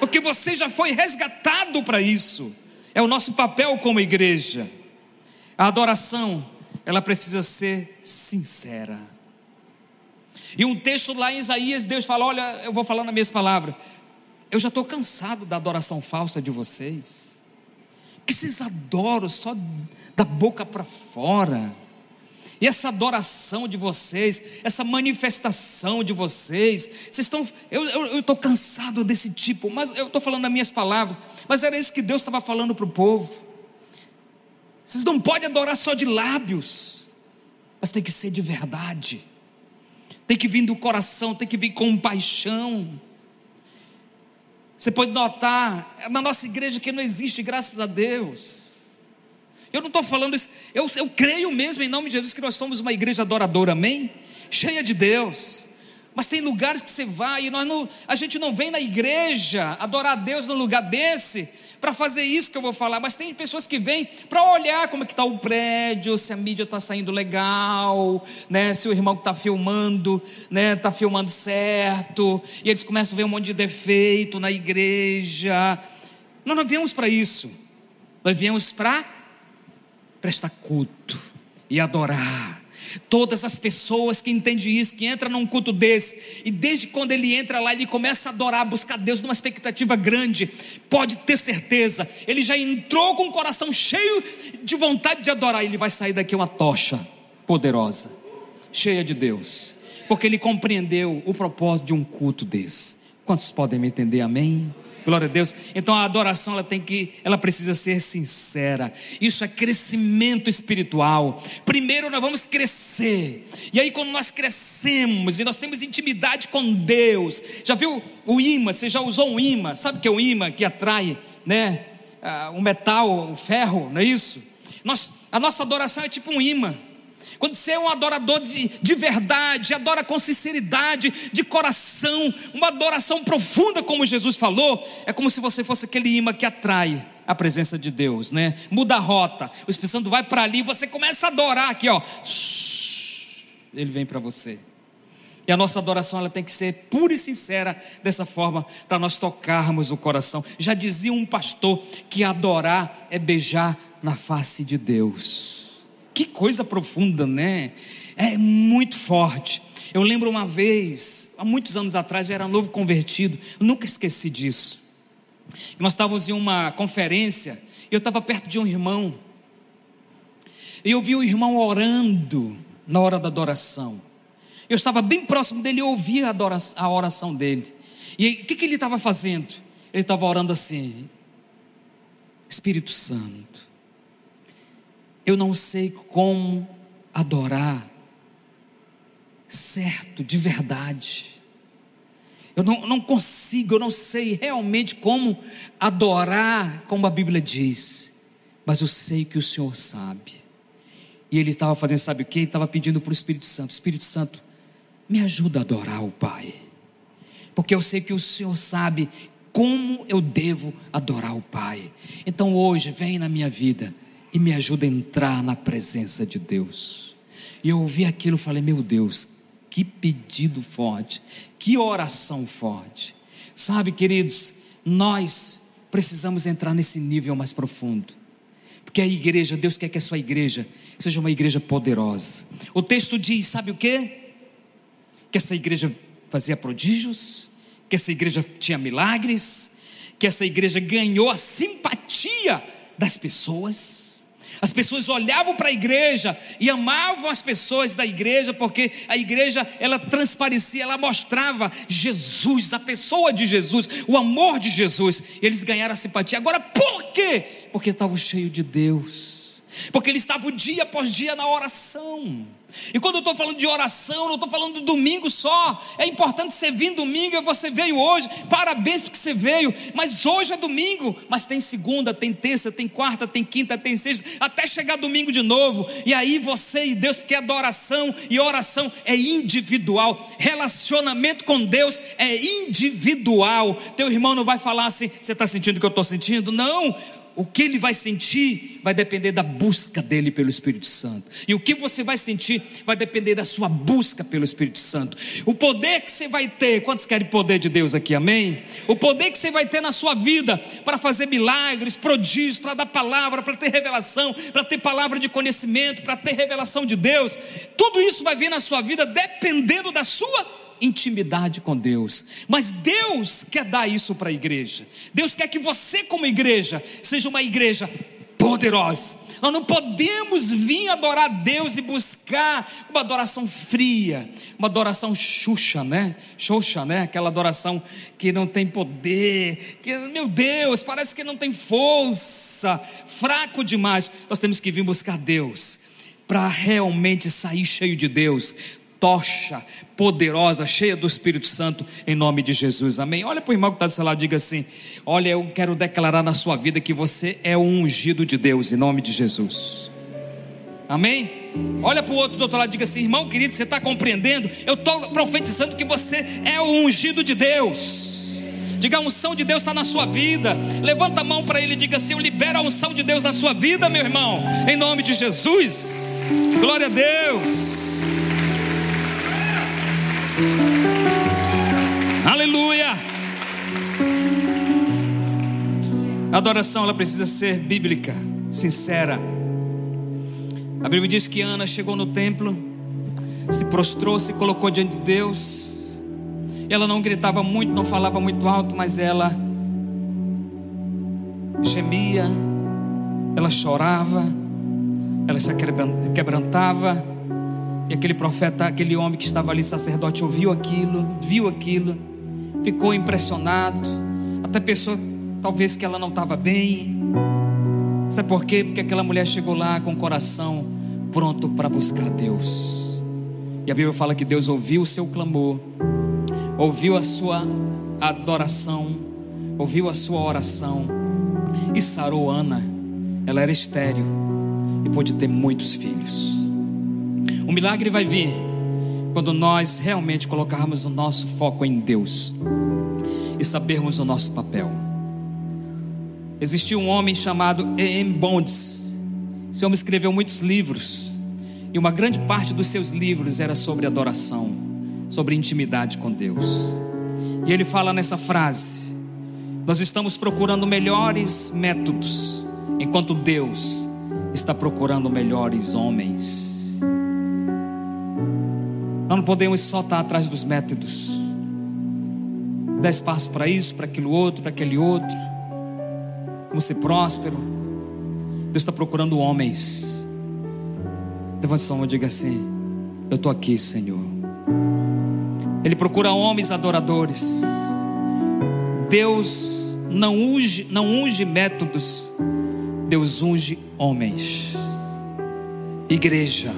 porque você já foi resgatado para isso, é o nosso papel como igreja. A adoração, ela precisa ser sincera. E um texto lá em Isaías, Deus fala: Olha, eu vou falar na mesma palavra. Eu já estou cansado da adoração falsa de vocês. Que vocês adoram só da boca para fora. E essa adoração de vocês, essa manifestação de vocês, vocês estão. Eu estou cansado desse tipo, mas eu estou falando as minhas palavras, mas era isso que Deus estava falando para o povo. Vocês não podem adorar só de lábios, mas tem que ser de verdade. Tem que vir do coração, tem que vir com paixão. Você pode notar, na nossa igreja que não existe, graças a Deus. Eu não estou falando isso, eu, eu creio mesmo em nome de Jesus que nós somos uma igreja adoradora, amém? Cheia de Deus. Mas tem lugares que você vai e nós não, a gente não vem na igreja adorar a Deus no lugar desse para fazer isso que eu vou falar, mas tem pessoas que vêm para olhar como é que está o prédio, se a mídia está saindo legal, né? se o irmão que está filmando está né, tá filmando certo, e eles começam a ver um monte de defeito na igreja. Nós não viemos para isso, nós viemos para prestar culto e adorar Todas as pessoas que entendem isso, que entram num culto desse, e desde quando ele entra lá, ele começa a adorar, buscar Deus numa expectativa grande, pode ter certeza, ele já entrou com o coração cheio de vontade de adorar, ele vai sair daqui uma tocha poderosa, cheia de Deus, porque ele compreendeu o propósito de um culto desse. Quantos podem me entender? Amém? Glória a Deus. Então a adoração ela tem que, ela precisa ser sincera. Isso é crescimento espiritual. Primeiro nós vamos crescer. E aí quando nós crescemos e nós temos intimidade com Deus. Já viu o imã? Você já usou um imã? Sabe o que é o imã que atrai, né? o metal, o ferro, não é isso? Nós, a nossa adoração é tipo um imã. Quando você é um adorador de, de verdade, adora com sinceridade, de coração, uma adoração profunda, como Jesus falou, é como se você fosse aquele imã que atrai a presença de Deus, né? Muda a rota, o Espírito Santo vai para ali, você começa a adorar aqui, ó. Ele vem para você. E a nossa adoração ela tem que ser pura e sincera dessa forma, para nós tocarmos o coração. Já dizia um pastor que adorar é beijar na face de Deus. Que coisa profunda, né? É muito forte. Eu lembro uma vez, há muitos anos atrás, eu era novo convertido, eu nunca esqueci disso. Nós estávamos em uma conferência, eu estava perto de um irmão, e eu vi o irmão orando na hora da adoração. Eu estava bem próximo dele e ouvi a, adoração, a oração dele. E o que, que ele estava fazendo? Ele estava orando assim: Espírito Santo, eu não sei como adorar certo, de verdade. Eu não, não consigo, eu não sei realmente como adorar, como a Bíblia diz, mas eu sei que o Senhor sabe. E ele estava fazendo, sabe o que? Ele estava pedindo para o Espírito Santo: Espírito Santo, me ajuda a adorar o Pai, porque eu sei que o Senhor sabe como eu devo adorar o Pai. Então hoje, vem na minha vida e me ajuda a entrar na presença de Deus. E eu ouvi aquilo e falei: Meu Deus, que pedido forte, que oração forte. Sabe, queridos, nós precisamos entrar nesse nível mais profundo. Porque a igreja, Deus quer que a sua igreja seja uma igreja poderosa. O texto diz: sabe o que? Que essa igreja fazia prodígios, que essa igreja tinha milagres, que essa igreja ganhou a simpatia das pessoas. As pessoas olhavam para a igreja e amavam as pessoas da igreja, porque a igreja ela transparecia, ela mostrava Jesus, a pessoa de Jesus, o amor de Jesus. Eles ganharam a simpatia. Agora, por quê? Porque estavam cheios de Deus. Porque eles estavam dia após dia na oração. E quando eu estou falando de oração, não estou falando do domingo só. É importante você vir domingo, e você veio hoje. Parabéns porque você veio. Mas hoje é domingo. Mas tem segunda, tem terça, tem quarta, tem quinta, tem sexta, até chegar domingo de novo. E aí você e Deus, porque adoração e oração é individual. Relacionamento com Deus é individual. Teu irmão não vai falar assim: você está sentindo o que eu estou sentindo? Não o que ele vai sentir vai depender da busca dele pelo Espírito Santo. E o que você vai sentir vai depender da sua busca pelo Espírito Santo. O poder que você vai ter, quantos querem poder de Deus aqui, amém? O poder que você vai ter na sua vida para fazer milagres, prodígios, para dar palavra, para ter revelação, para ter palavra de conhecimento, para ter revelação de Deus, tudo isso vai vir na sua vida dependendo da sua intimidade com Deus. Mas Deus quer dar isso para a igreja. Deus quer que você, como igreja, seja uma igreja poderosa. Nós não podemos vir adorar Deus e buscar uma adoração fria, uma adoração xuxa, né? Xuxa, né? Aquela adoração que não tem poder, que, meu Deus, parece que não tem força, fraco demais. Nós temos que vir buscar Deus para realmente sair cheio de Deus, tocha poderosa, cheia do Espírito Santo, em nome de Jesus. Amém. Olha para o irmão que está do seu lado e diga assim: Olha, eu quero declarar na sua vida que você é o ungido de Deus, em nome de Jesus. Amém? Olha para o outro do outro lado e diga assim: irmão querido, você está compreendendo? Eu estou profetizando que você é o ungido de Deus. Diga a unção de Deus está na sua vida. Levanta a mão para ele e diga assim: Eu libero a unção de Deus na sua vida, meu irmão. Em nome de Jesus. Glória a Deus. Aleluia. A adoração ela precisa ser bíblica, sincera. A Bíblia diz que Ana chegou no templo, se prostrou, se colocou diante de Deus. Ela não gritava muito, não falava muito alto, mas ela gemia, ela chorava, ela se quebrantava. E aquele profeta, aquele homem que estava ali, sacerdote, ouviu aquilo, viu aquilo, ficou impressionado. Até pensou, talvez, que ela não estava bem. Sabe por quê? Porque aquela mulher chegou lá com o coração pronto para buscar Deus. E a Bíblia fala que Deus ouviu o seu clamor, ouviu a sua adoração, ouviu a sua oração e sarou Ana. Ela era estéril e pôde ter muitos filhos. O milagre vai vir quando nós realmente colocarmos o nosso foco em Deus e sabermos o nosso papel. Existiu um homem chamado E.M. Bonds. Esse homem escreveu muitos livros. E uma grande parte dos seus livros era sobre adoração, sobre intimidade com Deus. E ele fala nessa frase: Nós estamos procurando melhores métodos, enquanto Deus está procurando melhores homens. Nós não podemos só estar atrás dos métodos, dar espaço para isso, para aquilo outro, para aquele outro como ser próspero. Deus está procurando homens. Levante sua mão e diga assim: Eu estou aqui, Senhor. Ele procura homens adoradores. Deus não unge, não unge métodos, Deus unge homens. Igreja.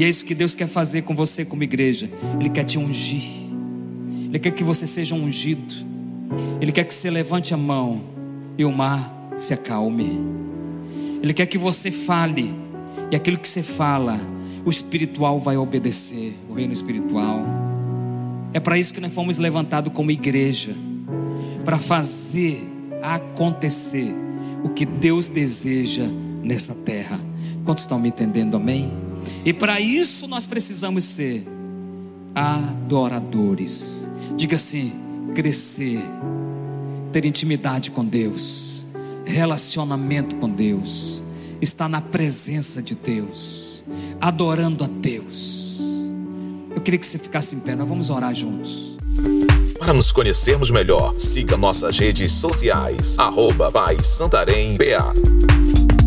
E é isso que Deus quer fazer com você, como igreja. Ele quer te ungir. Ele quer que você seja ungido. Ele quer que você levante a mão e o mar se acalme. Ele quer que você fale, e aquilo que você fala, o espiritual vai obedecer, o reino espiritual. É para isso que nós fomos levantados como igreja para fazer acontecer o que Deus deseja nessa terra. Quantos estão me entendendo? Amém? E para isso nós precisamos ser adoradores. Diga assim: crescer ter intimidade com Deus, relacionamento com Deus, estar na presença de Deus, adorando a Deus. Eu queria que você ficasse em pé, nós vamos orar juntos. Para nos conhecermos melhor, siga nossas redes sociais, arroba Pai Santarém BA.